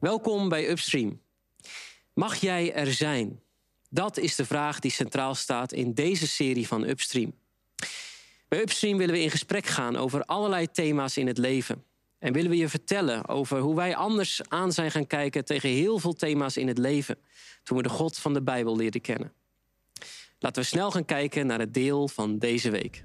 Welkom bij Upstream. Mag jij er zijn? Dat is de vraag die centraal staat in deze serie van Upstream. Bij Upstream willen we in gesprek gaan over allerlei thema's in het leven. En willen we je vertellen over hoe wij anders aan zijn gaan kijken tegen heel veel thema's in het leven. Toen we de God van de Bijbel leerden kennen. Laten we snel gaan kijken naar het deel van deze week.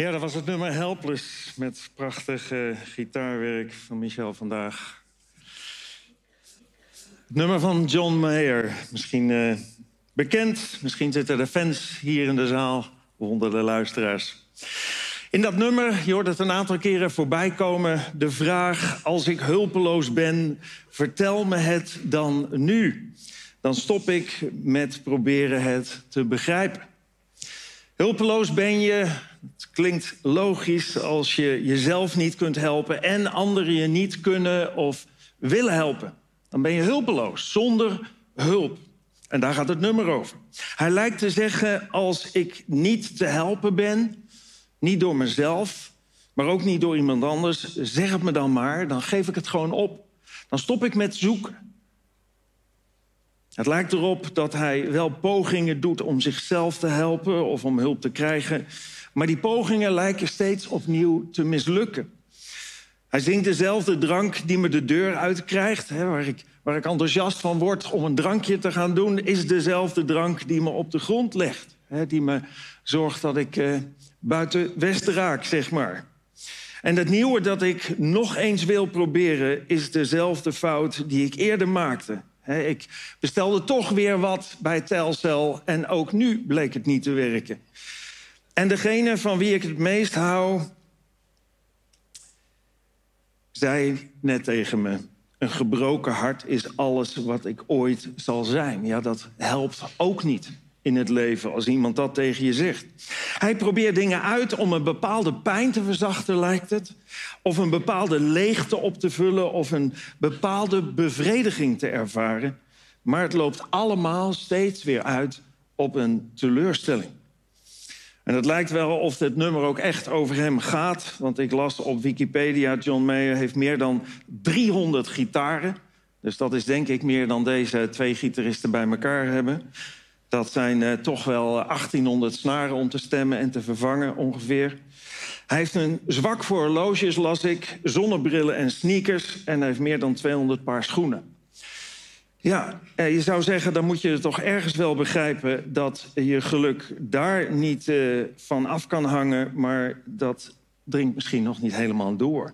Ja, dat was het nummer Helpless met prachtig gitaarwerk van Michel vandaag. Het nummer van John Mayer, misschien eh, bekend. Misschien zitten er fans hier in de zaal, onder de luisteraars. In dat nummer, je hoort het een aantal keren voorbij komen... de vraag, als ik hulpeloos ben, vertel me het dan nu. Dan stop ik met proberen het te begrijpen. Hulpeloos ben je, Het klinkt logisch als je jezelf niet kunt helpen en anderen je niet kunnen of willen helpen. Dan ben je hulpeloos, zonder hulp. En daar gaat het nummer over. Hij lijkt te zeggen: als ik niet te helpen ben, niet door mezelf, maar ook niet door iemand anders, zeg het me dan maar, dan geef ik het gewoon op. Dan stop ik met zoeken. Het lijkt erop dat hij wel pogingen doet om zichzelf te helpen of om hulp te krijgen, maar die pogingen lijken steeds opnieuw te mislukken. Hij zingt dezelfde drank die me de deur uitkrijgt, hè, waar, ik, waar ik enthousiast van word om een drankje te gaan doen, is dezelfde drank die me op de grond legt. Hè, die me zorgt dat ik eh, buiten West raak, zeg maar. En het nieuwe dat ik nog eens wil proberen, is dezelfde fout die ik eerder maakte. Hè, ik bestelde toch weer wat bij Telcel en ook nu bleek het niet te werken. En degene van wie ik het meest hou, zei net tegen me: Een gebroken hart is alles wat ik ooit zal zijn. Ja, dat helpt ook niet in het leven als iemand dat tegen je zegt. Hij probeert dingen uit om een bepaalde pijn te verzachten, lijkt het. Of een bepaalde leegte op te vullen of een bepaalde bevrediging te ervaren. Maar het loopt allemaal steeds weer uit op een teleurstelling. En het lijkt wel of dit nummer ook echt over hem gaat. Want ik las op Wikipedia, John Mayer heeft meer dan 300 gitaren. Dus dat is denk ik meer dan deze twee gitaristen bij elkaar hebben. Dat zijn uh, toch wel 1800 snaren om te stemmen en te vervangen ongeveer. Hij heeft een zwak voor horloges, las ik, zonnebrillen en sneakers... en hij heeft meer dan 200 paar schoenen. Ja, eh, je zou zeggen, dan moet je toch ergens wel begrijpen... dat je geluk daar niet uh, van af kan hangen... maar dat dringt misschien nog niet helemaal door.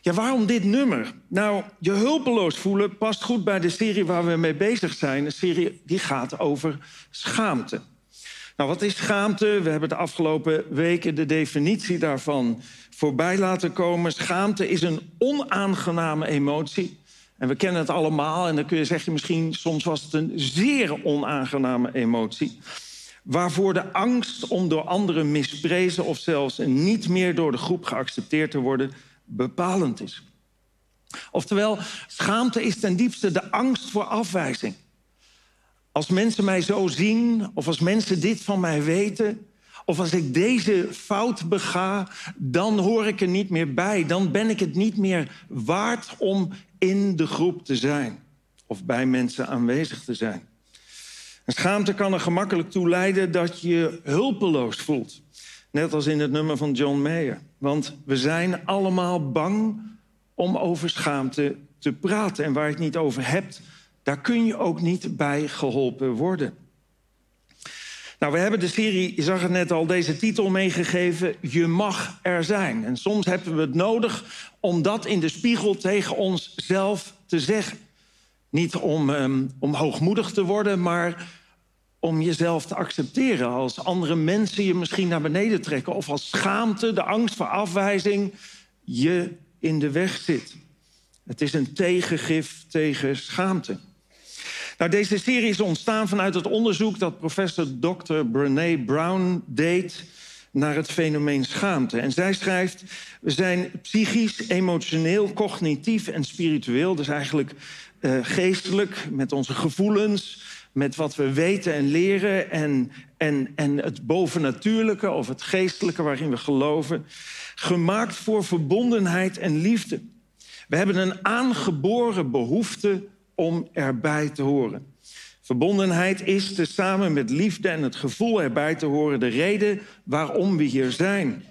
Ja, waarom dit nummer? Nou, je hulpeloos voelen past goed bij de serie waar we mee bezig zijn. Een serie die gaat over schaamte. Nou, wat is schaamte? We hebben de afgelopen weken de definitie daarvan voorbij laten komen. Schaamte is een onaangename emotie. En we kennen het allemaal. En dan kun je zeggen, misschien soms was het een zeer onaangename emotie. Waarvoor de angst om door anderen misprezen of zelfs niet meer door de groep geaccepteerd te worden bepalend is. Oftewel, schaamte is ten diepste de angst voor afwijzing. Als mensen mij zo zien, of als mensen dit van mij weten, of als ik deze fout bega, dan hoor ik er niet meer bij. Dan ben ik het niet meer waard om in de groep te zijn of bij mensen aanwezig te zijn. En schaamte kan er gemakkelijk toe leiden dat je hulpeloos voelt. Net als in het nummer van John Mayer. Want we zijn allemaal bang om over schaamte te praten. En waar je het niet over hebt, daar kun je ook niet bij geholpen worden. Nou, we hebben de serie, je zag het net al, deze titel meegegeven. Je mag er zijn. En soms hebben we het nodig om dat in de spiegel tegen onszelf te zeggen. Niet om, um, om hoogmoedig te worden, maar om jezelf te accepteren. Als andere mensen je misschien naar beneden trekken. Of als schaamte, de angst voor afwijzing je in de weg zit. Het is een tegengif tegen schaamte. Nou, deze serie is ontstaan vanuit het onderzoek dat professor Dr. Brené Brown deed naar het fenomeen schaamte. En zij schrijft: We zijn psychisch, emotioneel, cognitief en spiritueel, dus eigenlijk uh, geestelijk, met onze gevoelens, met wat we weten en leren en, en, en het bovennatuurlijke of het geestelijke waarin we geloven, gemaakt voor verbondenheid en liefde. We hebben een aangeboren behoefte om erbij te horen. Verbondenheid is tezamen met liefde en het gevoel erbij te horen de reden waarom we hier zijn.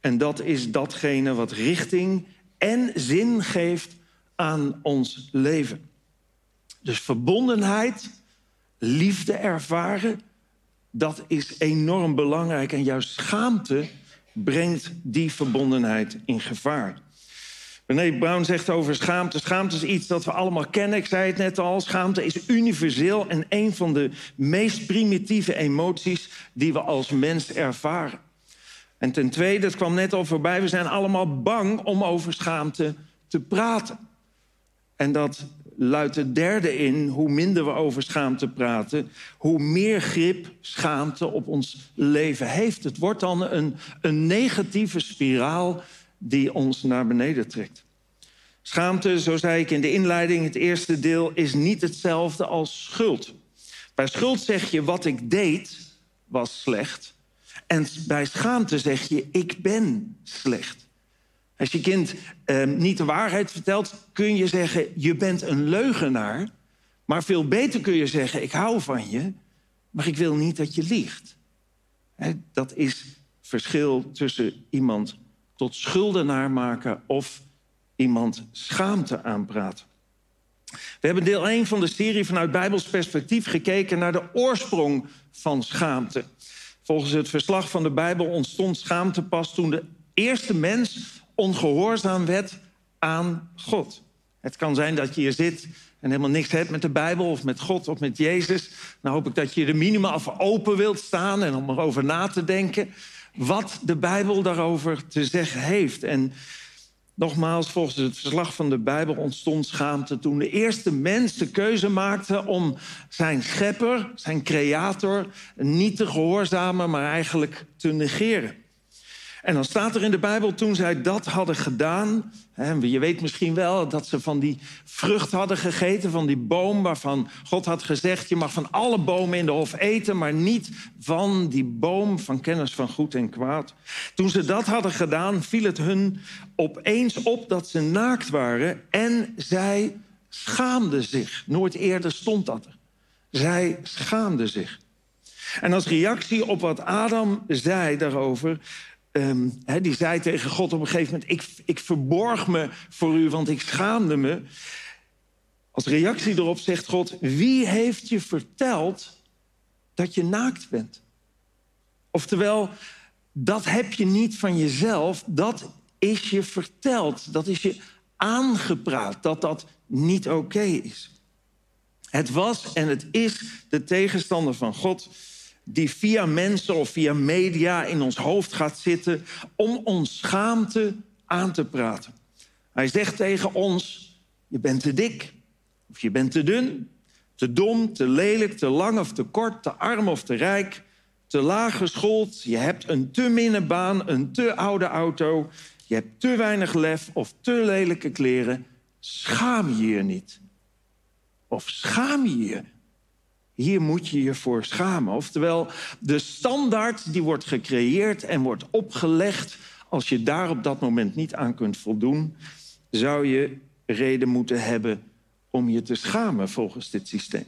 En dat is datgene wat richting en zin geeft aan ons leven. Dus verbondenheid, liefde ervaren, dat is enorm belangrijk. En juist schaamte brengt die verbondenheid in gevaar. René Brown zegt over schaamte. Schaamte is iets dat we allemaal kennen. Ik zei het net al. Schaamte is universeel en een van de meest primitieve emoties die we als mens ervaren. En ten tweede, het kwam net al voorbij, we zijn allemaal bang om over schaamte te praten. En dat luidt het derde in, hoe minder we over schaamte praten, hoe meer grip schaamte op ons leven heeft. Het wordt dan een, een negatieve spiraal die ons naar beneden trekt. Schaamte, zo zei ik in de inleiding, het eerste deel, is niet hetzelfde als schuld. Bij schuld zeg je wat ik deed was slecht. En bij schaamte zeg je ik ben slecht. Als je kind eh, niet de waarheid vertelt, kun je zeggen je bent een leugenaar. Maar veel beter kun je zeggen ik hou van je, maar ik wil niet dat je liegt. Dat is verschil tussen iemand tot schuldenaar maken of iemand schaamte aanpraten. We hebben deel 1 van de serie vanuit Bijbels perspectief gekeken naar de oorsprong van schaamte. Volgens het verslag van de Bijbel ontstond schaamte pas toen de eerste mens ongehoorzaam werd aan God. Het kan zijn dat je hier zit en helemaal niks hebt met de Bijbel of met God of met Jezus. Dan hoop ik dat je er minimaal voor open wilt staan en om erover na te denken wat de Bijbel daarover te zeggen heeft. En nogmaals, volgens het verslag van de Bijbel ontstond schaamte toen de eerste mens de keuze maakte om zijn schepper, zijn creator, niet te gehoorzamen, maar eigenlijk te negeren. En dan staat er in de Bijbel, toen zij dat hadden gedaan... Hè, je weet misschien wel dat ze van die vrucht hadden gegeten... van die boom waarvan God had gezegd... je mag van alle bomen in de hof eten... maar niet van die boom van kennis van goed en kwaad. Toen ze dat hadden gedaan, viel het hun opeens op dat ze naakt waren... en zij schaamden zich. Nooit eerder stond dat er. Zij schaamden zich. En als reactie op wat Adam zei daarover Ehm, die zei tegen God op een gegeven moment: ik, ik verborg me voor u, want ik schaamde me. Als reactie erop zegt God: Wie heeft je verteld dat je naakt bent? Oftewel, dat heb je niet van jezelf, dat is je verteld, dat is je aangepraat, dat dat niet oké is. Het was en het is de tegenstander van God die via mensen of via media in ons hoofd gaat zitten om ons schaamte aan te praten. Hij zegt tegen ons: je bent te dik, of je bent te dun, te dom, te lelijk, te lang of te kort, te arm of te rijk, te laag geschoold, je hebt een te minne baan, een te oude auto, je hebt te weinig lef of te lelijke kleren. Schaam je je niet? Of schaam je je? Hier moet je je voor schamen. Oftewel, de standaard die wordt gecreëerd en wordt opgelegd. Als je daar op dat moment niet aan kunt voldoen, zou je reden moeten hebben om je te schamen volgens dit systeem.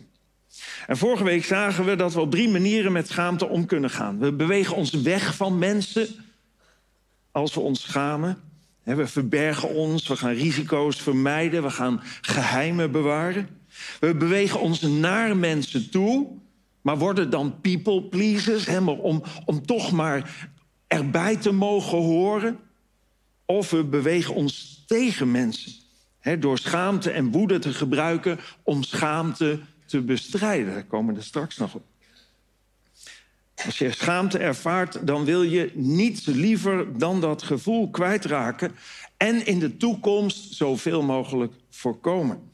En vorige week zagen we dat we op drie manieren met schaamte om kunnen gaan. We bewegen ons weg van mensen als we ons schamen. We verbergen ons, we gaan risico's vermijden, we gaan geheimen bewaren. We bewegen ons naar mensen toe, maar worden dan people pleasers, om, om toch maar erbij te mogen horen. Of we bewegen ons tegen mensen, hè, door schaamte en woede te gebruiken om schaamte te bestrijden. Daar komen we straks nog op. Als je schaamte ervaart, dan wil je niets liever dan dat gevoel kwijtraken en in de toekomst zoveel mogelijk voorkomen.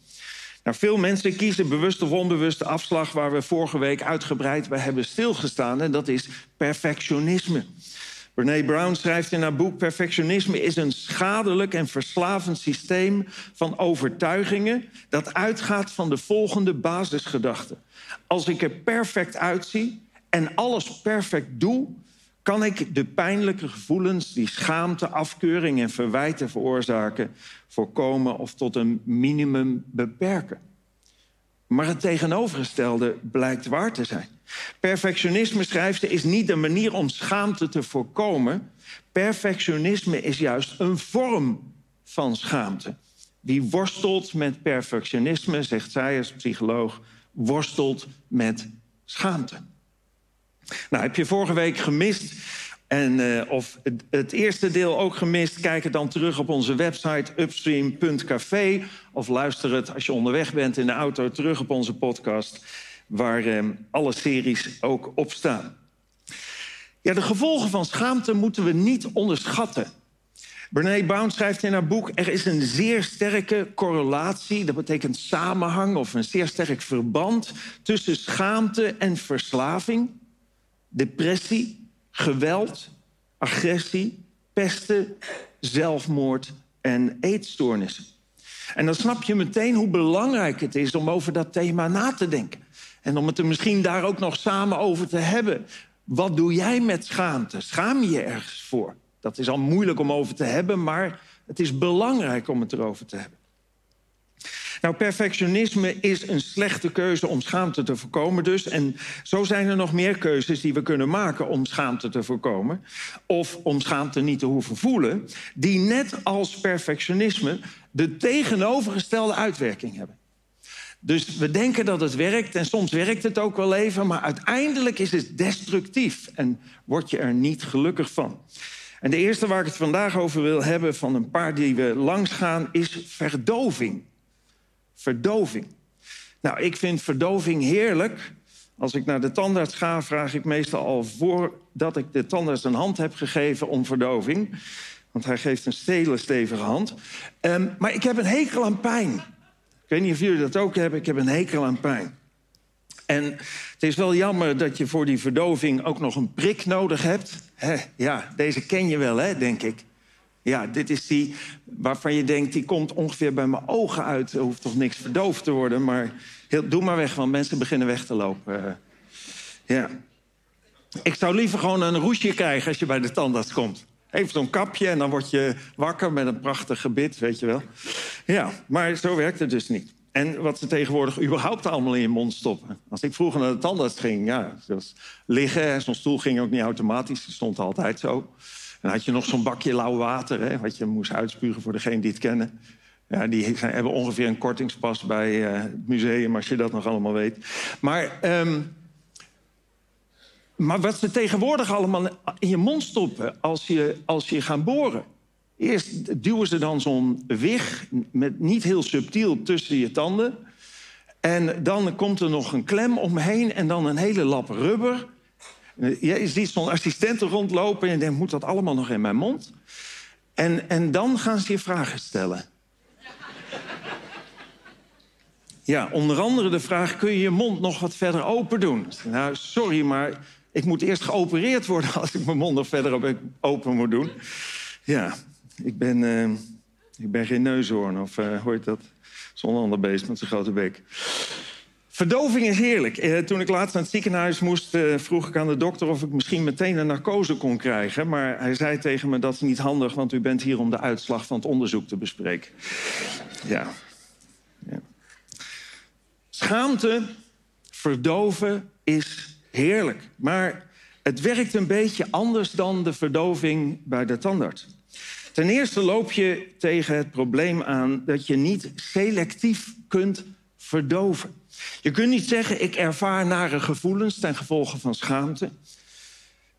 Nou, veel mensen kiezen bewust of onbewust de afslag waar we vorige week uitgebreid bij hebben stilgestaan. En dat is perfectionisme. Brene Brown schrijft in haar boek: Perfectionisme is een schadelijk en verslavend systeem van overtuigingen dat uitgaat van de volgende basisgedachte. Als ik er perfect uitzie en alles perfect doe, kan ik de pijnlijke gevoelens die schaamte, afkeuring en verwijten veroorzaken voorkomen of tot een minimum beperken. Maar het tegenovergestelde blijkt waar te zijn. Perfectionisme, schrijft is niet een manier om schaamte te voorkomen. Perfectionisme is juist een vorm van schaamte. Wie worstelt met perfectionisme, zegt zij als psycholoog, worstelt met schaamte. Nou, heb je vorige week gemist en, uh, of het, het, eerste deel ook gemist, kijk het dan terug op onze website upstream.café. Of luister het als je onderweg bent in de auto terug op onze podcast, waar uh, alle series ook op staan. Ja, de gevolgen van schaamte moeten we niet onderschatten. Brene Brown schrijft in haar boek... er is een zeer sterke correlatie, dat betekent samenhang... of een zeer sterk verband tussen schaamte en verslaving... depressie, geweld, agressie, pesten, zelfmoord en eetstoornissen. En dan snap je meteen hoe belangrijk het is om over dat thema na te denken. En om het er misschien daar ook nog samen over te hebben. Wat doe jij met schaamte? Schaam je je ergens voor? Dat is al moeilijk om over te hebben, maar het is belangrijk om het erover te hebben. Nou, perfectionisme is een slechte keuze om schaamte te voorkomen dus. En zo zijn er nog meer keuzes die we kunnen maken om schaamte te voorkomen. Of om schaamte niet te hoeven voelen. Die net als perfectionisme de tegenovergestelde uitwerking hebben. Dus we denken dat het werkt en soms werkt het ook wel even... maar uiteindelijk is het destructief en word je er niet gelukkig van. En de eerste waar ik het vandaag over wil hebben... van een paar die we langs gaan, is verdoving. Verdoving. Nou, ik vind verdoving heerlijk. Als ik naar de tandarts ga, vraag ik meestal al voordat ik de tandarts een hand heb gegeven om verdoving. Want hij geeft een stele stevige hand. Ehm, maar ik heb een hekel aan pijn. Ik weet niet of jullie dat ook hebben. Ik heb een hekel aan pijn. En het is wel jammer dat je voor die verdoving ook nog een prik nodig hebt. Ja, deze ken je wel, hè, denk ik. Ja, dit is die waarvan je denkt, die komt ongeveer bij mijn ogen uit. Er hoeft toch niks verdoofd te worden, maar heel, doe maar weg, want mensen beginnen weg te lopen. Uh, ja. Ik zou liever gewoon een roesje krijgen als je bij de tandarts komt. Even zo'n kapje en dan word je wakker met een prachtig gebit, weet je wel. Ja, maar zo werkt het dus niet. En wat ze tegenwoordig überhaupt allemaal in je mond stoppen. Als ik vroeger naar de tandarts ging, ja, zoals liggen. Zo'n stoel ging ook niet automatisch, die stond altijd zo. Dan had je nog zo'n bakje lauw water, hè, wat je moest uitspugen voor degene die het kennen. Ja, die hebben ongeveer een kortingspas bij uh, het museum, als je dat nog allemaal weet. Maar, um, maar wat ze tegenwoordig allemaal in je mond stoppen als je, als je gaat boren. Eerst duwen ze dan zo'n wig, met niet heel subtiel, tussen je tanden. En dan komt er nog een klem omheen en dan een hele lap rubber. Je ziet zo'n assistenten rondlopen en je denkt, moet dat allemaal nog in mijn mond? En, en dan gaan ze je vragen stellen. Ja, onder andere de vraag, kun je je mond nog wat verder open doen? Nou, sorry, maar ik moet eerst geopereerd worden... als ik mijn mond nog verder open moet doen. Ja, ik ben, uh, ik ben geen neushoorn, of uh, hoort dat? Zo'n ander beest met zijn grote bek. Verdoving is heerlijk. Eh, toen ik laatst naar het ziekenhuis moest, eh, vroeg ik aan de dokter of ik misschien meteen een narcose kon krijgen. Maar hij zei tegen me dat is niet handig, want u bent hier om de uitslag van het onderzoek te bespreken. Ja. ja. Schaamte, verdoven is heerlijk. Maar het werkt een beetje anders dan de verdoving bij de tandarts. Ten eerste loop je tegen het probleem aan dat je niet selectief kunt verdoven. Je kunt niet zeggen, ik ervaar nare gevoelens ten gevolge van schaamte.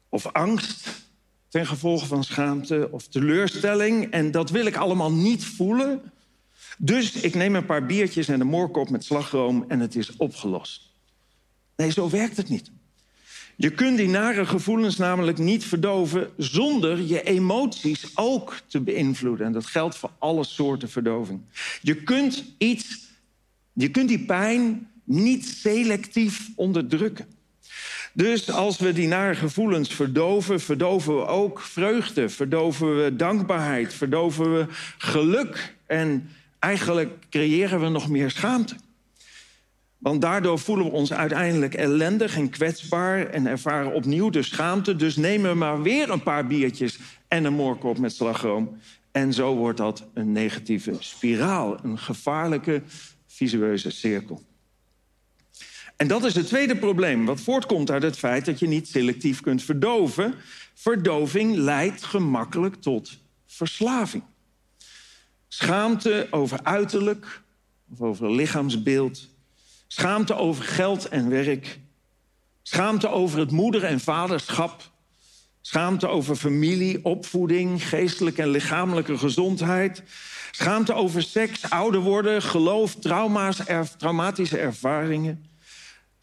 Of angst ten gevolge van schaamte. Of teleurstelling. En dat wil ik allemaal niet voelen. Dus ik neem een paar biertjes en een moorkop met slagroom en het is opgelost. Nee, zo werkt het niet. Je kunt die nare gevoelens namelijk niet verdoven zonder je emoties ook te beïnvloeden. En dat geldt voor alle soorten verdoving. Je kunt iets, je kunt die pijn niet selectief onderdrukken. Dus als we die nare gevoelens verdoven, verdoven we ook vreugde, verdoven we dankbaarheid, verdoven we geluk en eigenlijk creëren we nog meer schaamte. Want daardoor voelen we ons uiteindelijk ellendig en kwetsbaar en ervaren opnieuw de schaamte. Dus nemen we maar weer een paar biertjes en een moorkop met slagroom. En zo wordt dat een negatieve spiraal, een gevaarlijke visueuze cirkel. En dat is het tweede probleem, wat voortkomt uit het feit dat je niet selectief kunt verdoven. Verdoving leidt gemakkelijk tot verslaving. Schaamte over uiterlijk of over lichaamsbeeld. Schaamte over geld en werk. Schaamte over het moeder- en vaderschap. Schaamte over familie, opvoeding, geestelijke en lichamelijke gezondheid. Schaamte over seks, ouder worden, geloof, trauma's, er, traumatische ervaringen.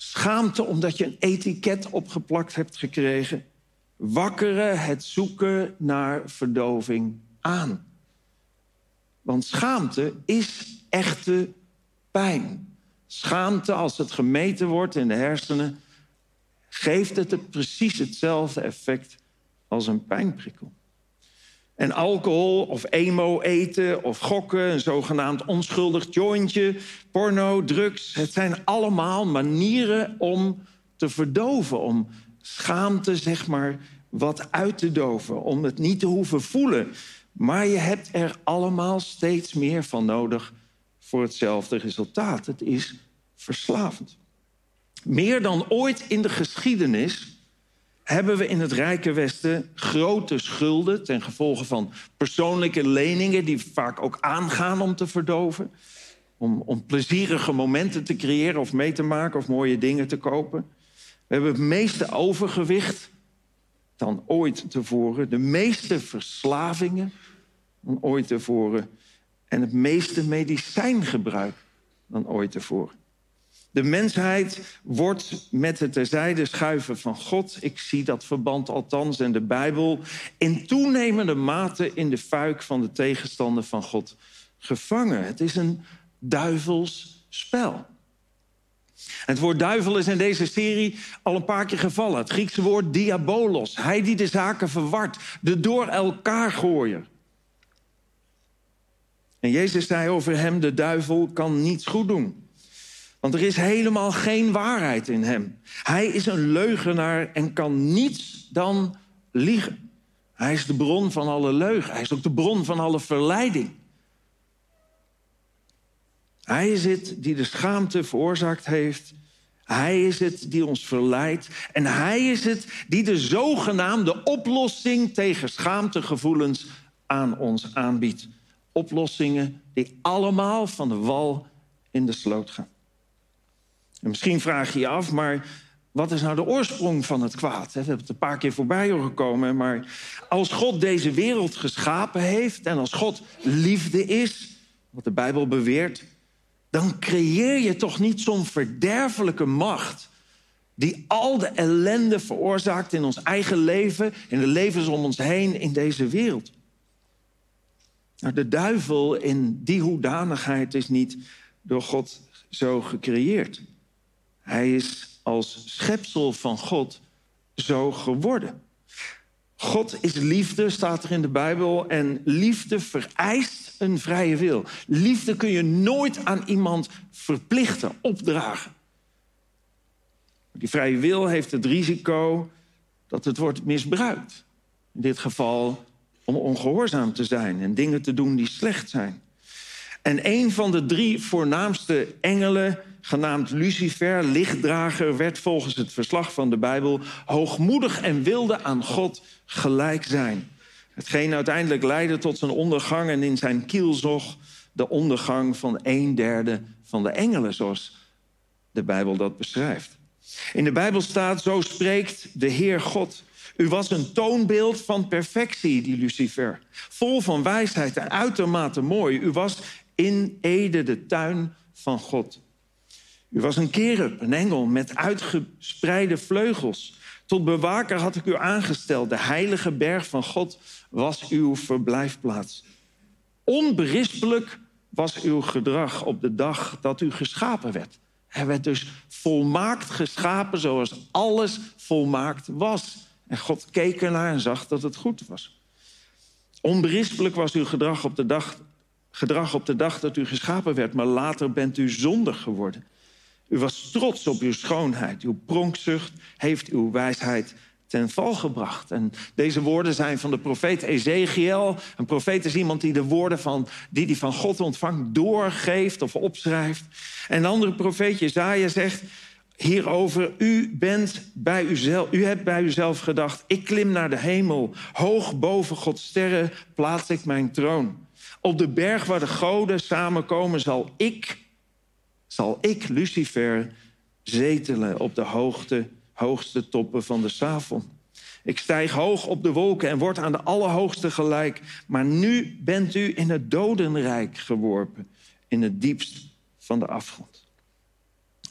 Schaamte omdat je een etiket opgeplakt hebt gekregen. Wakkeren het zoeken naar verdoving aan. Want schaamte is echte pijn. Schaamte, als het gemeten wordt in de hersenen, geeft het, het precies hetzelfde effect als een pijnprikkel. En alcohol of emo eten of gokken, een zogenaamd onschuldig jointje, porno, drugs, het zijn allemaal manieren om te verdoven, om schaamte zeg maar wat uit te doven, om het niet te hoeven voelen. Maar je hebt er allemaal steeds meer van nodig voor hetzelfde resultaat. Het is verslavend. Meer dan ooit in de geschiedenis hebben we in het Rijke Westen grote schulden ten gevolge van persoonlijke leningen die vaak ook aangaan om te verdoven. Om, om plezierige momenten te creëren of mee te maken of mooie dingen te kopen. We hebben het meeste overgewicht dan ooit tevoren. De meeste verslavingen dan ooit tevoren. En het meeste medicijngebruik dan ooit tevoren. De mensheid wordt met het terzijde schuiven van God. Ik zie dat verband althans in de Bijbel. In toenemende mate in de fuik van de tegenstander van God gevangen. Het is een duivels spel. Het woord duivel is in deze serie al een paar keer gevallen. Het Griekse woord diabolos. Hij die de zaken verwart. De door elkaar gooien. En Jezus zei over hem: de duivel kan niets goed doen. Want er is helemaal geen waarheid in hem. Hij is een leugenaar en kan niets dan liegen. Hij is de bron van alle leugen. Hij is ook de bron van alle verleiding. Hij is het die de schaamte veroorzaakt heeft. Hij is het die ons verleidt. En hij is het die de zogenaamde oplossing tegen schaamtegevoelens aan ons aanbiedt. Oplossingen die allemaal van de wal in de sloot gaan. En misschien vraag je je af, maar wat is nou de oorsprong van het kwaad? We hebben het een paar keer voorbij horen komen, maar als God deze wereld geschapen heeft en als God liefde is, wat de Bijbel beweert, dan creëer je toch niet zo'n verderfelijke macht die al de ellende veroorzaakt in ons eigen leven, in de levens om ons heen, in deze wereld. Nou, de duivel in die hoedanigheid is niet door God zo gecreëerd. Hij is als schepsel van God zo geworden. God is liefde, staat er in de Bijbel. En liefde vereist een vrije wil. Liefde kun je nooit aan iemand verplichten, opdragen. Die vrije wil heeft het risico dat het wordt misbruikt. In dit geval om ongehoorzaam te zijn en dingen te doen die slecht zijn. En een van de drie voornaamste engelen, genaamd Lucifer, lichtdrager, werd volgens het verslag van de Bijbel hoogmoedig en wilde aan God gelijk zijn. Hetgeen uiteindelijk leidde tot zijn ondergang en in zijn kielzog de ondergang van een derde van de engelen, zoals de Bijbel dat beschrijft. In de Bijbel staat, zo spreekt de Heer God. U was een toonbeeld van perfectie, die Lucifer. Vol van wijsheid en uitermate mooi. U was in Ede de tuin van God. U was een kerub, een engel met uitgespreide vleugels. Tot bewaker had ik u aangesteld. De heilige berg van God was uw verblijfplaats. Onberispelijk was uw gedrag op de dag dat u geschapen werd. Hij werd dus volmaakt geschapen zoals alles volmaakt was. En God keek ernaar en zag dat het goed was. Onberispelijk was uw gedrag op de dag gedrag op de dag dat u geschapen werd, maar later bent u zondig geworden. U was trots op uw schoonheid. Uw pronkzucht heeft uw wijsheid ten val gebracht. En deze woorden zijn van de profeet Ezekiel. Een profeet is iemand die de woorden van, die hij van God ontvangt doorgeeft of opschrijft. En een andere profeet, Jezaja, zegt hierover... U, bent bij uzelf, u hebt bij uzelf gedacht... ik klim naar de hemel, hoog boven Gods sterren plaats ik mijn troon. Op de berg waar de goden samenkomen zal ik, zal ik, Lucifer, zetelen op de hoogte, hoogste toppen van de Savon. Ik stijg hoog op de wolken en word aan de Allerhoogste gelijk. Maar nu bent u in het dodenrijk geworpen, in het diepst van de afgrond.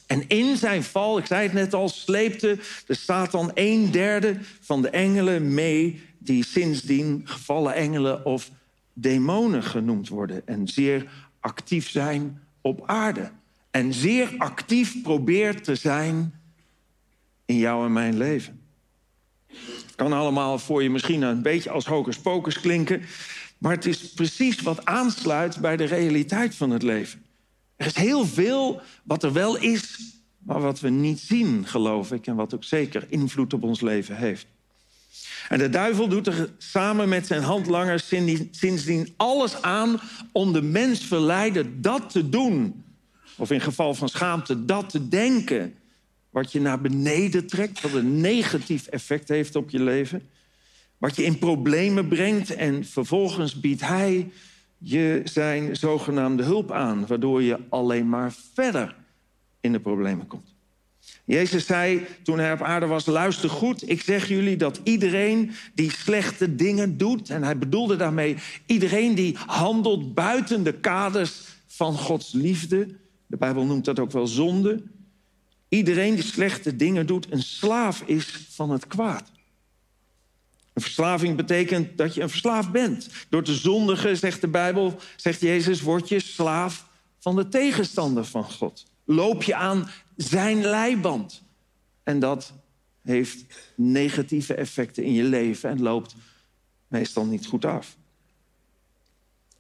En in zijn val, ik zei het net al, sleepte de Satan een derde van de engelen mee... die sindsdien gevallen engelen of demonen genoemd worden en zeer actief zijn op aarde. En zeer actief probeert te zijn in jouw en mijn leven. Het kan allemaal voor je misschien een beetje als hocus klinken, maar het is precies wat aansluit bij de realiteit van het leven. Er is heel veel wat er wel is, maar wat we niet zien, geloof ik, en wat ook zeker invloed op ons leven heeft. En de duivel doet er samen met zijn handlangers sindsdien alles aan om de mens verleiden dat te doen. Of in geval van schaamte, dat te denken. Wat je naar beneden trekt, wat een negatief effect heeft op je leven. Wat je in problemen brengt en vervolgens biedt hij je zijn zogenaamde hulp aan, waardoor je alleen maar verder in de problemen komt. Jezus zei toen hij op aarde was: luister goed, ik zeg jullie dat iedereen die slechte dingen doet, en hij bedoelde daarmee iedereen die handelt buiten de kaders van Gods liefde, de Bijbel noemt dat ook wel zonde, iedereen die slechte dingen doet, een slaaf is van het kwaad. Een verslaving betekent dat je een verslaafd bent. Door te zondigen, zegt de Bijbel, zegt Jezus, word je slaaf van de tegenstander van God. Loop je aan zijn leiband. En dat heeft negatieve effecten in je leven en loopt meestal niet goed af.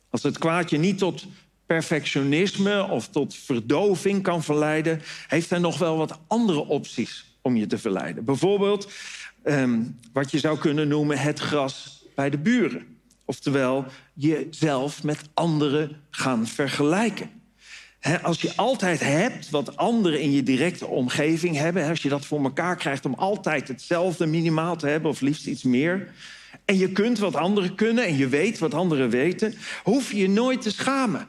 Als het kwaadje niet tot perfectionisme of tot verdoving kan verleiden, heeft hij nog wel wat andere opties om je te verleiden. Bijvoorbeeld Ehm, wat je zou kunnen noemen het gras bij de buren. Oftewel, jezelf met anderen gaan vergelijken. als je altijd hebt wat anderen in je directe omgeving hebben... als je dat voor elkaar krijgt om altijd hetzelfde minimaal te hebben... of liefst iets meer... en je kunt wat anderen kunnen en je weet wat anderen weten... hoef je je nooit te schamen.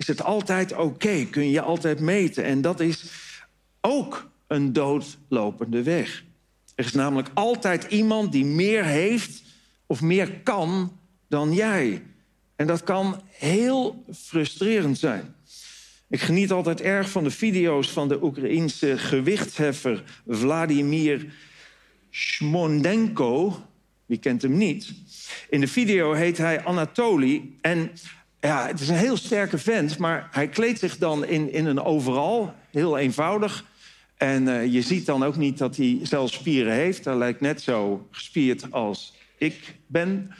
Is het altijd oké, kun je altijd meten. En dat is ook een doodlopende weg. Er is namelijk altijd iemand die meer heeft of meer kan dan jij. En dat kan heel frustrerend zijn. Ik geniet altijd erg van de video's van de Oekraïense gewichtheffer Vladimir Shmondenko. Wie kent hem niet? In de video heet hij Anatoly. En ja, het is een heel sterke vent, maar hij kleedt zich dan in, in een overal. Heel eenvoudig. En uh, je ziet dan ook niet dat hij zelfs spieren heeft. Hij lijkt net zo gespierd als ik ben.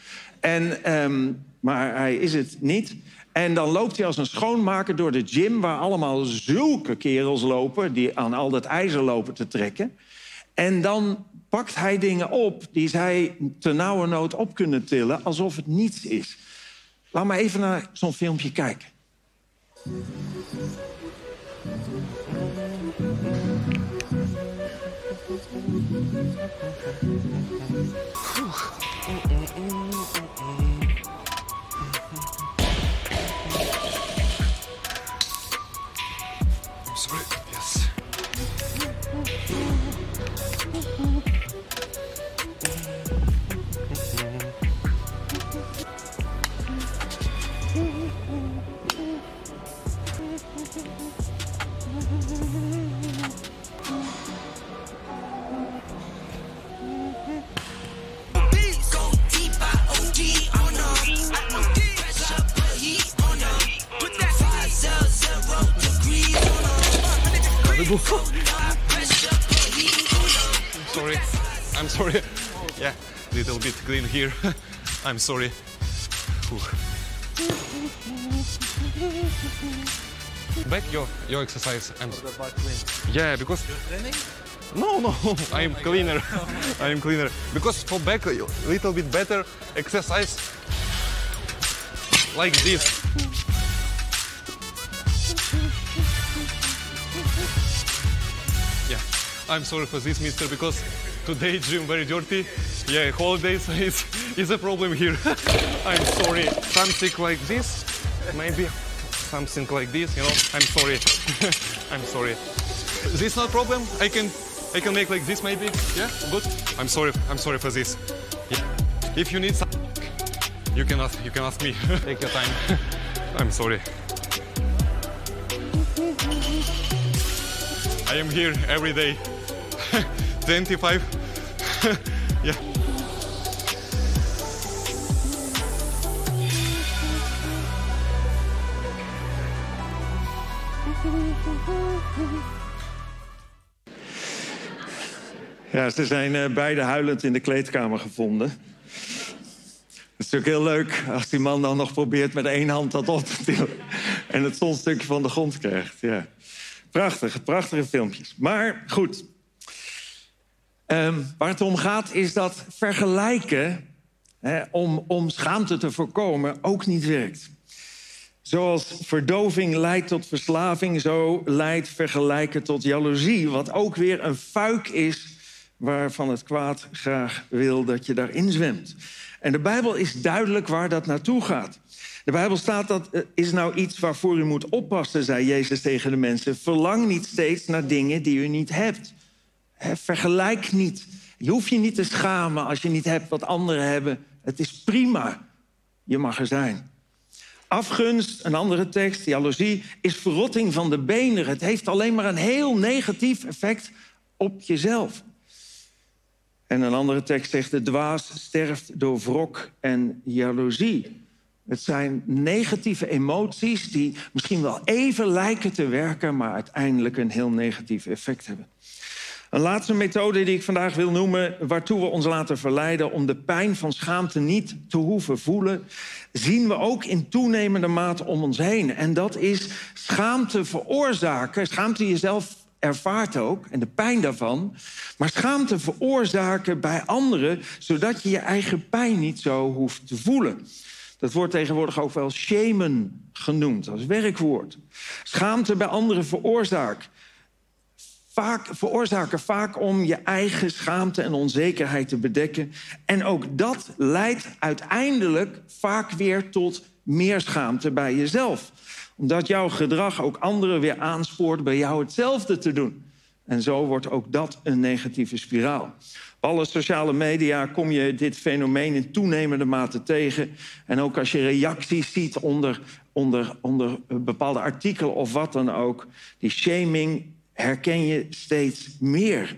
En, um, maar hij is het niet. En dan loopt hij als een schoonmaker door de gym... waar allemaal zulke kerels lopen... die aan al dat ijzer lopen te trekken. En dan pakt hij dingen op die zij te nauwe nood op kunnen tillen... alsof het niets is. Laat maar even naar zo'n filmpje kijken. Little bit clean here. I'm sorry. Back your your exercise. I'm yeah, because no, no, I'm cleaner. I'm cleaner because for back a little bit better exercise like this. Yeah, I'm sorry for this, mister, because today gym very dirty. Yeah, holidays is, is a problem here. I'm sorry. Something like this, maybe something like this, you know. I'm sorry. I'm sorry. This not problem. I can I can make like this maybe. Yeah, good. I'm sorry. I'm sorry for this. Yeah. If you need some, you can ask. You can ask me. Take your time. I'm sorry. I am here every day. 25. Ja, ze zijn eh, beide huilend in de kleedkamer gevonden. Het is natuurlijk heel leuk als die man dan nog probeert met één hand dat op te tillen. En het zonstukje van de grond krijgt. Ja. Prachtige, prachtige filmpjes. Maar goed. Ehm, waar het om gaat is dat vergelijken hè, om, om schaamte te voorkomen ook niet werkt. Zoals verdoving leidt tot verslaving, zo leidt vergelijken tot jaloezie. Wat ook weer een fuik is waarvan het kwaad graag wil dat je daarin zwemt. En de Bijbel is duidelijk waar dat naartoe gaat. De Bijbel staat dat eh, is nou iets waarvoor u moet oppassen, zei Jezus tegen de mensen. Verlang niet steeds naar dingen die u niet hebt. Vergelijk niet. Je hoeft je niet te schamen als je niet hebt wat anderen hebben. Het is prima. Je mag er zijn. Afgunst, een andere tekst, jaloezie, is verrotting van de benen. Het heeft alleen maar een heel negatief effect op jezelf. En een andere tekst zegt: de dwaas sterft door wrok en jaloezie. Het zijn negatieve emoties die misschien wel even lijken te werken, maar uiteindelijk een heel negatief effect hebben. Een laatste methode die ik vandaag wil noemen, waartoe we ons laten verleiden om de pijn van schaamte niet te hoeven voelen, zien we ook in toenemende mate om ons heen. En dat is schaamte veroorzaken, schaamte jezelf ervaart ook en de pijn daarvan, maar schaamte veroorzaken bij anderen, zodat je je eigen pijn niet zo hoeft te voelen. Dat wordt tegenwoordig ook wel shamen genoemd als werkwoord. Schaamte bij anderen veroorzaakt vaak, veroorzaken vaak om je eigen schaamte en onzekerheid te bedekken. En ook dat leidt uiteindelijk vaak weer tot meer schaamte bij jezelf. Omdat jouw gedrag ook anderen weer aanspoort bij jou hetzelfde te doen. En zo wordt ook dat een negatieve spiraal. Op alle sociale media kom je dit fenomeen in toenemende mate tegen. En ook als je reacties ziet onder, onder, onder bepaalde artikelen of wat dan ook. Die shaming herken je steeds meer.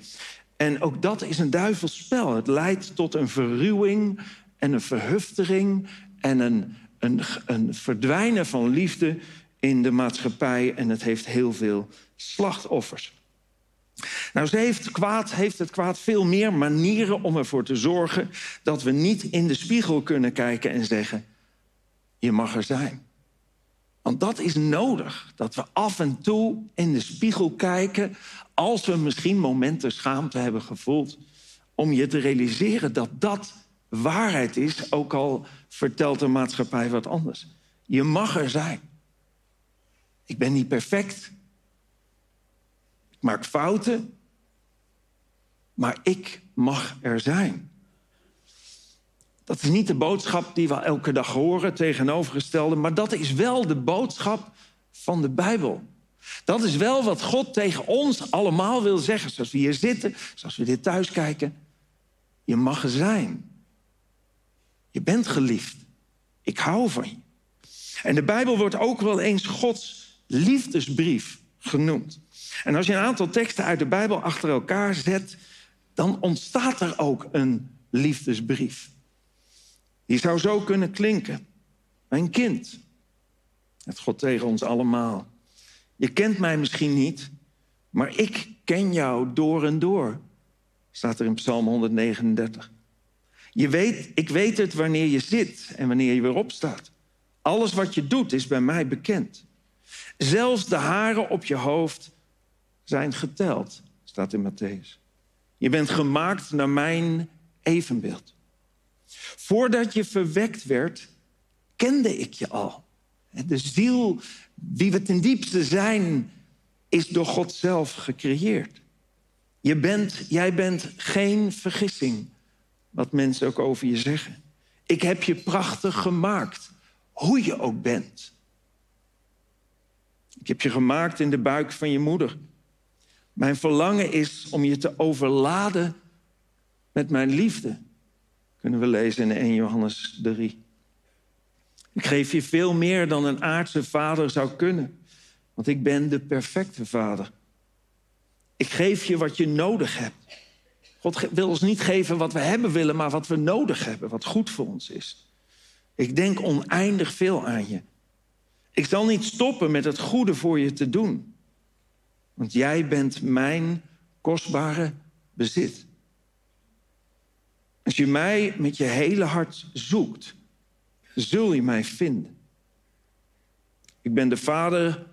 En ook dat is een duivelsspel. Het leidt tot een verruwing en een verhuftering en een, een, een verdwijnen van liefde in de maatschappij. En het heeft heel veel slachtoffers. Nou, ze heeft, kwaad, heeft het kwaad veel meer manieren om ervoor te zorgen dat we niet in de spiegel kunnen kijken en zeggen: Je mag er zijn. Want dat is nodig, dat we af en toe in de spiegel kijken... als we misschien momenten schaamte hebben gevoeld... om je te realiseren dat dat waarheid is... ook al vertelt de maatschappij wat anders. Je mag er zijn. Ik ben niet perfect. Ik maak fouten. Maar ik mag er zijn. Dat is niet de boodschap die we elke dag horen, tegenovergestelde, maar dat is wel de boodschap van de Bijbel. Dat is wel wat God tegen ons allemaal wil zeggen, zoals we hier zitten, zoals we dit thuis kijken. Je mag er zijn. Je bent geliefd. Ik hou van je. En de Bijbel wordt ook wel eens Gods liefdesbrief genoemd. En als je een aantal teksten uit de Bijbel achter elkaar zet, dan ontstaat er ook een liefdesbrief. Die zou zo kunnen klinken. Mijn kind. Het God tegen ons allemaal. Je kent mij misschien niet, maar ik ken jou door en door. Staat er in Psalm 139. Je weet, ik weet het wanneer je zit en wanneer je weer opstaat. Alles wat je doet is bij mij bekend. Zelfs de haren op je hoofd zijn geteld, staat in Matthäus. Je bent gemaakt naar mijn evenbeeld. Voordat je verwekt werd, kende ik je al. De ziel, wie we ten diepste zijn, is door God zelf gecreëerd. Je bent, jij bent geen vergissing, wat mensen ook over je zeggen. Ik heb je prachtig gemaakt, hoe je ook bent. Ik heb je gemaakt in de buik van je moeder. Mijn verlangen is om je te overladen met mijn liefde. Kunnen we lezen in 1 Johannes 3. Ik geef je veel meer dan een aardse vader zou kunnen. Want ik ben de perfecte vader. Ik geef je wat je nodig hebt. God wil ons niet geven wat we hebben willen, maar wat we nodig hebben, wat goed voor ons is. Ik denk oneindig veel aan je. Ik zal niet stoppen met het goede voor je te doen. Want jij bent mijn kostbare bezit. Als je mij met je hele hart zoekt, zul je mij vinden. Ik ben de vader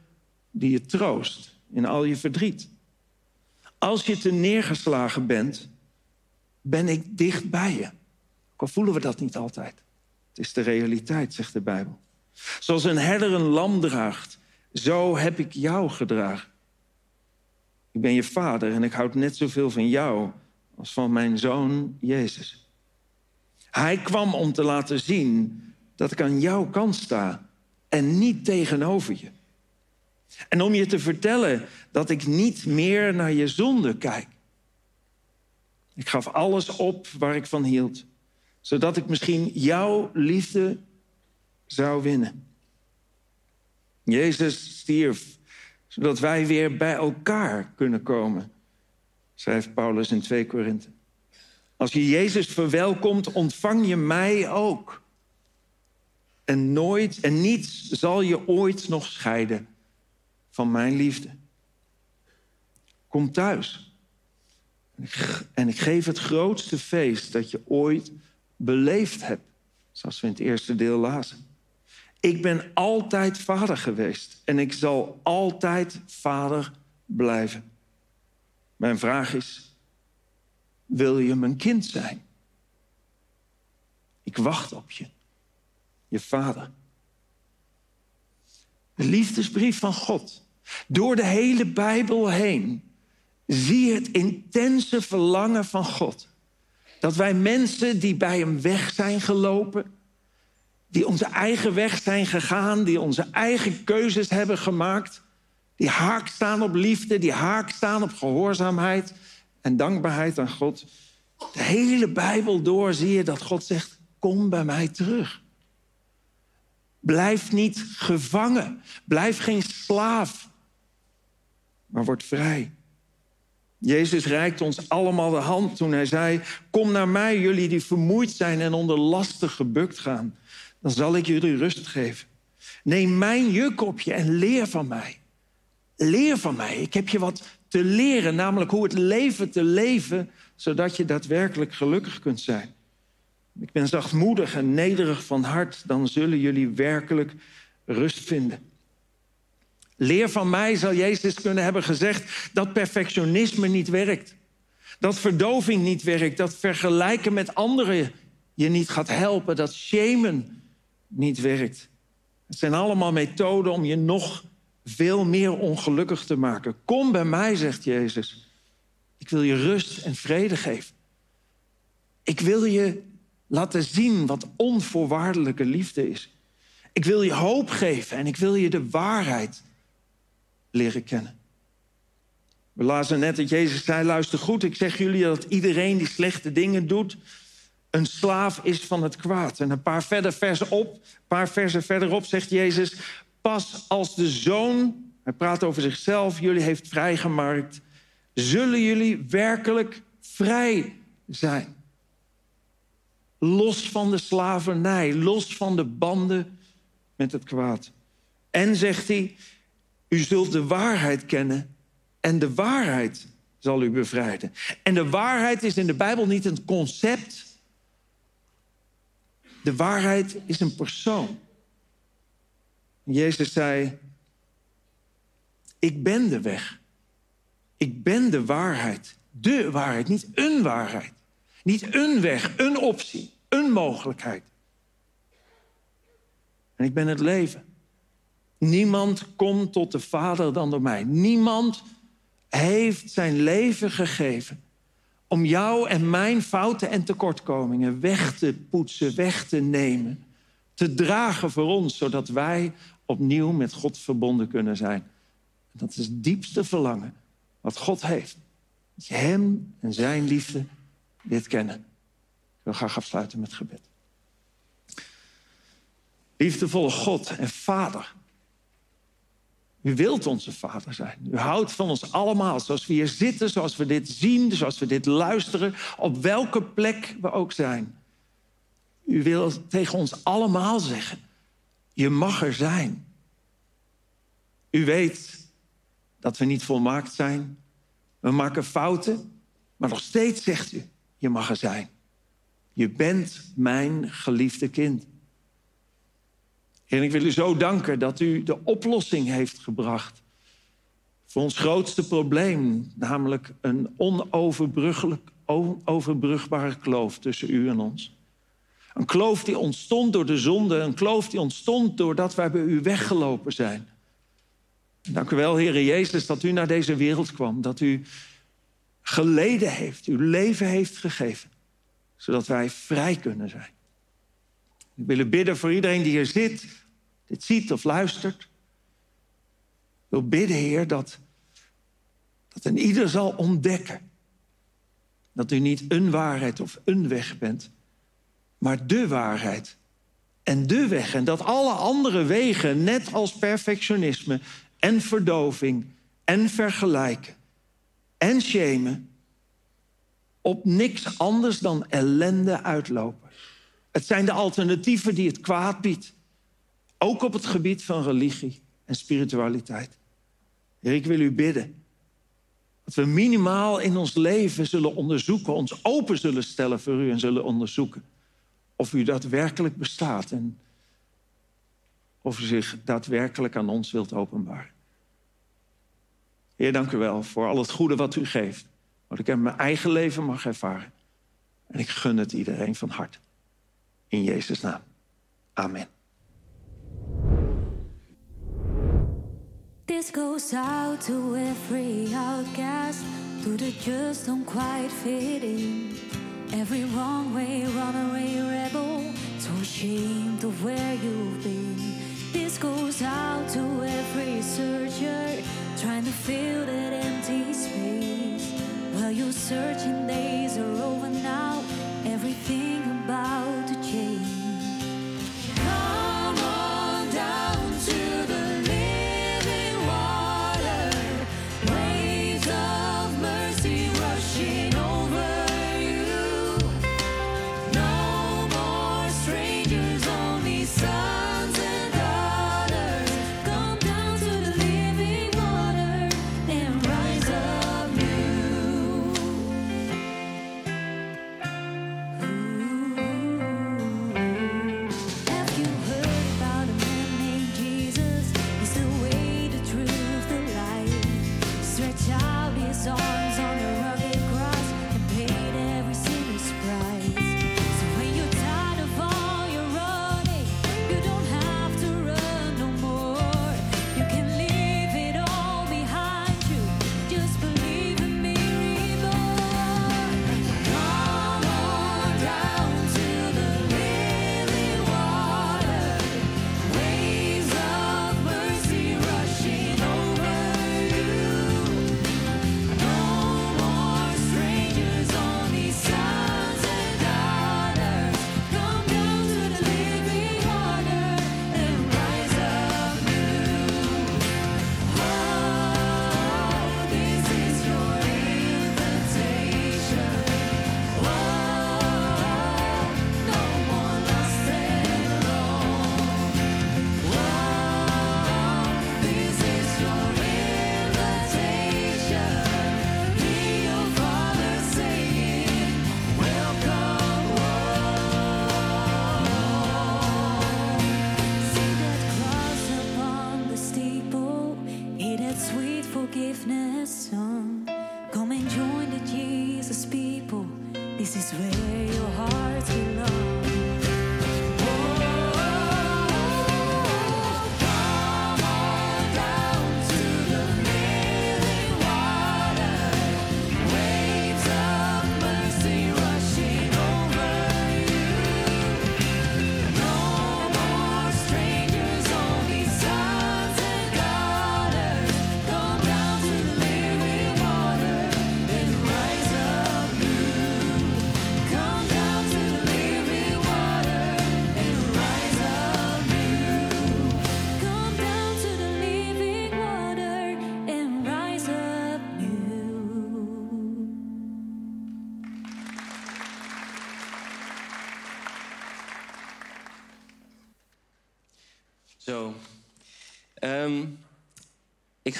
die je troost in al je verdriet. Als je te neergeslagen bent, ben ik dicht bij je. Ook al voelen we dat niet altijd. Het is de realiteit, zegt de Bijbel. Zoals een herder een lam draagt, zo heb ik jou gedragen. Ik ben je vader en ik houd net zoveel van jou als van mijn zoon Jezus. Hij kwam om te laten zien dat ik aan jouw kant sta en niet tegenover je. En om je te vertellen dat ik niet meer naar je zonde kijk. Ik gaf alles op waar ik van hield, zodat ik misschien jouw liefde zou winnen. Jezus stierf, zodat wij weer bij elkaar kunnen komen, schrijft Paulus in 2 Korinthe. Als je Jezus verwelkomt, ontvang je mij ook. En nooit en niets zal je ooit nog scheiden van mijn liefde. Kom thuis. En ik geef het grootste feest dat je ooit beleefd hebt. Zoals we in het eerste deel lazen. Ik ben altijd vader geweest en ik zal altijd vader blijven. Mijn vraag is, wil je mijn kind zijn? Ik wacht op je, je vader. De liefdesbrief van God. Door de hele Bijbel heen zie je het intense verlangen van God. Dat wij mensen die bij hem weg zijn gelopen, die onze eigen weg zijn gegaan, die onze eigen keuzes hebben gemaakt, die haak staan op liefde, die haak staan op gehoorzaamheid en dankbaarheid aan God. De hele Bijbel door zie je dat God zegt: Kom bij mij terug. Blijf niet gevangen. Blijf geen slaaf, maar word vrij. Jezus reikt ons allemaal de hand toen hij zei: Kom naar mij, jullie die vermoeid zijn en onder lasten gebukt gaan. Dan zal ik jullie rust geven. Neem mijn juk op je en leer van mij. Leer van mij. Ik heb je wat te leren, namelijk hoe het leven te leven, zodat je daadwerkelijk gelukkig kunt zijn. Ik ben zachtmoedig en nederig van hart, dan zullen jullie werkelijk rust vinden. Leer van mij, zal Jezus kunnen hebben gezegd, dat perfectionisme niet werkt. Dat verdoving niet werkt, dat vergelijken met anderen je niet gaat helpen, dat shamen niet werkt. Het zijn allemaal methoden om je nog veel meer ongelukkig te maken. Kom bij mij, zegt Jezus. Ik wil je rust en vrede geven. Ik wil je laten zien wat onvoorwaardelijke liefde is. Ik wil je hoop geven en ik wil je de waarheid leren kennen. We lazen net dat Jezus zei: luister goed, ik zeg jullie dat iedereen die slechte dingen doet, een slaaf is van het kwaad. En een paar, verder versen op, paar versen verderop zegt Jezus: Als de zoon, hij praat over zichzelf, jullie heeft vrijgemaakt, zullen jullie werkelijk vrij zijn. Los van de slavernij, los van de banden met het kwaad. En zegt hij, u zult de waarheid kennen en de waarheid zal u bevrijden. En de waarheid is in de Bijbel niet een concept. De waarheid is een persoon. Jezus zei, ik ben de weg. Ik ben de waarheid. De waarheid, niet een waarheid. Niet een weg, een optie, een mogelijkheid. En ik ben het leven. Niemand komt tot de Vader dan door mij. Niemand heeft zijn leven gegeven om jou en mijn fouten en tekortkomingen weg te poetsen, weg te nemen, te dragen voor ons, zodat wij opnieuw met God verbonden kunnen zijn. Dat is het diepste verlangen wat God heeft. Dat je Hem en Zijn liefde dit kennen. Ik wil graag afsluiten met gebed. Liefdevolle God en Vader. U wilt onze Vader zijn. U houdt van ons allemaal, zoals we hier zitten, zoals we dit zien, zoals we dit luisteren, op welke plek we ook zijn. U wilt tegen ons allemaal zeggen: Je mag er zijn. U weet dat we niet volmaakt zijn. We maken fouten, maar nog steeds zegt u: Je mag er zijn. Je bent mijn geliefde kind. En ik wil u zo danken dat u de oplossing heeft gebracht voor ons grootste probleem, namelijk een onoverbrugbare kloof tussen u en ons. Een kloof die ontstond door de zonde, een kloof die ontstond doordat wij bij u weggelopen zijn. Dank u wel, Heere Jezus, dat u naar deze wereld kwam, dat u geleden heeft, uw leven heeft gegeven, zodat wij vrij kunnen zijn. We willen bidden voor iedereen die hier zit, dit ziet of luistert. Ik wil bidden, Heer, dat, dat een ieder zal ontdekken dat u niet een waarheid of een weg bent, maar de waarheid en de weg. En dat alle andere wegen, net als perfectionisme en verdoving en vergelijken en shamen, op niks anders dan ellende uitlopen. Het zijn de alternatieven die het kwaad biedt. Ook op het gebied van religie en spiritualiteit. Ik wil u bidden dat we minimaal in ons leven zullen onderzoeken, ons open zullen stellen voor u en zullen onderzoeken of u daadwerkelijk bestaat en of u zich daadwerkelijk aan ons wilt openbaren. Heer, dank u wel voor al het goede wat u geeft, wat ik in mijn eigen leven mag ervaren. En ik gun het iedereen van harte. In Jezus' naam. Amen. This goes out to every outcast, to the just don't quite. Every wrong way, runaway rebel, so ashamed of where you've been. This goes out to every searcher, trying to fill that empty space. Well, your searching days are over now, everything about where your hearts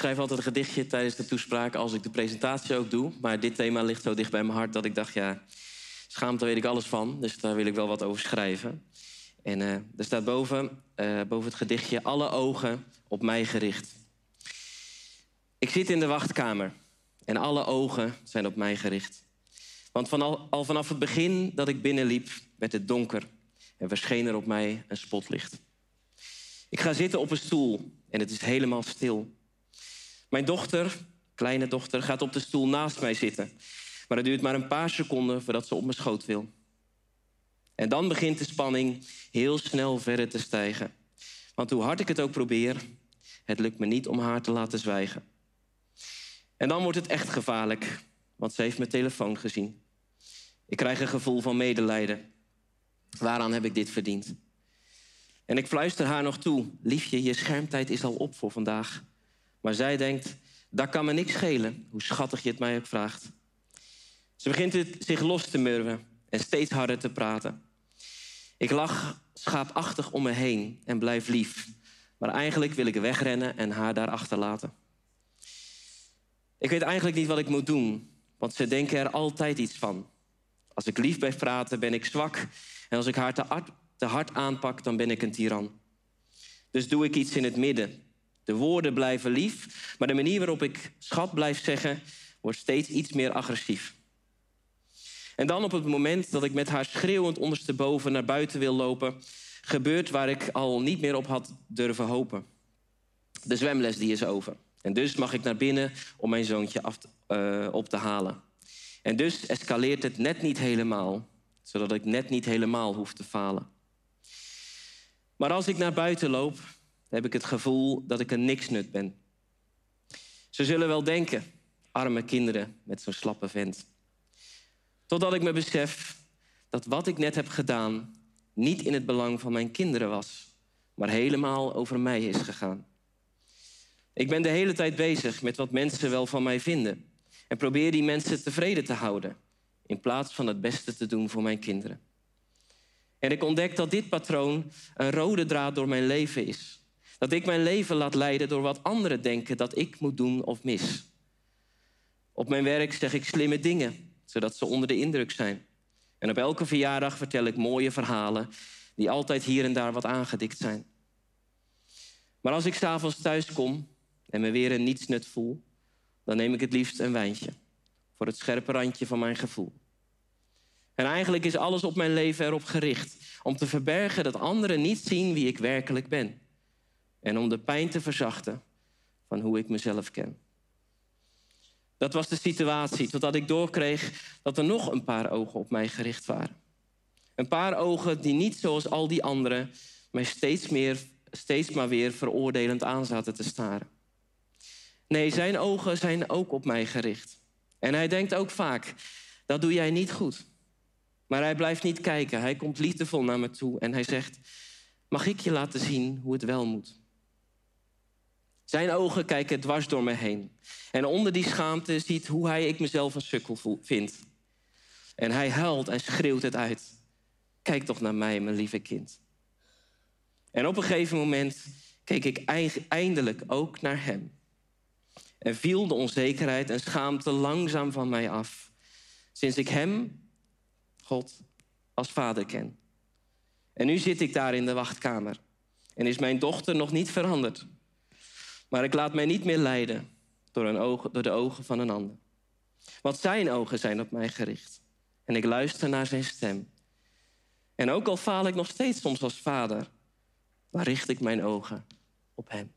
schrijf altijd een gedichtje tijdens de toespraak als ik de presentatie ook doe. Maar dit thema ligt zo dicht bij mijn hart dat ik dacht, ja, Schaamte weet ik alles van, dus daar wil ik wel wat over schrijven. En eh, er staat boven, eh, boven het gedichtje... alle ogen op mij gericht. Ik zit in de wachtkamer en alle ogen zijn op mij gericht. Want van al, al vanaf het begin dat ik binnenliep, werd het donker... en verscheen er op mij een spotlicht. Ik ga zitten op een stoel en het is helemaal stil. Mijn dochter, kleine dochter, gaat op de stoel naast mij zitten. Maar het duurt maar een paar seconden voordat ze op mijn schoot wil. En dan begint de spanning heel snel verder te stijgen. Want hoe hard ik het ook probeer, het lukt me niet om haar te laten zwijgen. En dan wordt het echt gevaarlijk, want ze heeft mijn telefoon gezien. Ik krijg een gevoel van medelijden. Waaraan heb ik dit verdiend? En ik fluister haar nog toe: Liefje, je schermtijd is al op voor vandaag. Maar zij denkt: Dat kan me niks schelen, hoe schattig je het mij ook vraagt. Ze begint het zich los te murwen en steeds harder te praten. Ik lach schaapachtig om me heen en blijf lief. Maar eigenlijk wil ik wegrennen en haar daar achterlaten. Ik weet eigenlijk niet wat ik moet doen, want ze denken er altijd iets van. Als ik lief blijf praten, ben ik zwak. En als ik haar te te hard aanpak, dan ben ik een tiran. Dus doe ik iets in het midden. De woorden blijven lief, maar de manier waarop ik schat blijf zeggen, wordt steeds iets meer agressief. En dan op het moment dat ik met haar schreeuwend ondersteboven naar buiten wil lopen, gebeurt waar ik al niet meer op had durven hopen. De zwemles die is over. En dus mag ik naar binnen om mijn zoontje af eh, op te halen. En dus escaleert het net niet helemaal, zodat ik net niet helemaal hoef te falen. Maar als ik naar buiten loop, heb ik het gevoel dat ik een niksnut ben. Ze zullen wel denken, arme kinderen met zo'n slappe vent. Totdat ik me besef dat wat ik net heb gedaan niet in het belang van mijn kinderen was, maar helemaal over mij is gegaan. Ik ben de hele tijd bezig met wat mensen wel van mij vinden en probeer die mensen tevreden te houden in plaats van het beste te doen voor mijn kinderen. En ik ontdek dat dit patroon een rode draad door mijn leven is. Dat ik mijn leven laat leiden door wat anderen denken dat ik moet doen of mis. Op mijn werk zeg ik slimme dingen, zodat ze onder de indruk zijn. En op elke verjaardag vertel ik mooie verhalen die altijd hier en daar wat aangedikt zijn. Maar als ik s'avonds thuis kom en me weer een nietsnut voel, dan neem ik het liefst een wijntje voor het scherpe randje van mijn gevoel. En eigenlijk is alles op mijn leven erop gericht om te verbergen dat anderen niet zien wie ik werkelijk ben. En om de pijn te verzachten van hoe ik mezelf ken. Dat was de situatie totdat ik doorkreeg dat er nog een paar ogen op mij gericht waren. Een paar ogen die niet zoals al die anderen mij steeds, meer, steeds maar weer veroordelend aan zaten te staren. Nee, zijn ogen zijn ook op mij gericht. En hij denkt ook vaak, dat doe jij niet goed. Maar hij blijft niet kijken. Hij komt liefdevol naar me toe en hij zegt: Mag ik je laten zien hoe het wel moet? Zijn ogen kijken dwars door me heen. En onder die schaamte ziet hoe hij ik mezelf een sukkel vind. En hij huilt en schreeuwt het uit. Kijk toch naar mij, mijn lieve kind. En op een gegeven moment keek ik eindelijk ook naar hem. En viel de onzekerheid en schaamte langzaam van mij af. Sinds ik hem, God, als vader ken. En nu zit ik daar in de wachtkamer. En is mijn dochter nog niet veranderd. Maar ik laat mij niet meer leiden door, een oog, door de ogen van een ander. Want zijn ogen zijn op mij gericht. En ik luister naar zijn stem. En ook al faal ik nog steeds soms als vader, waar richt ik mijn ogen op hem.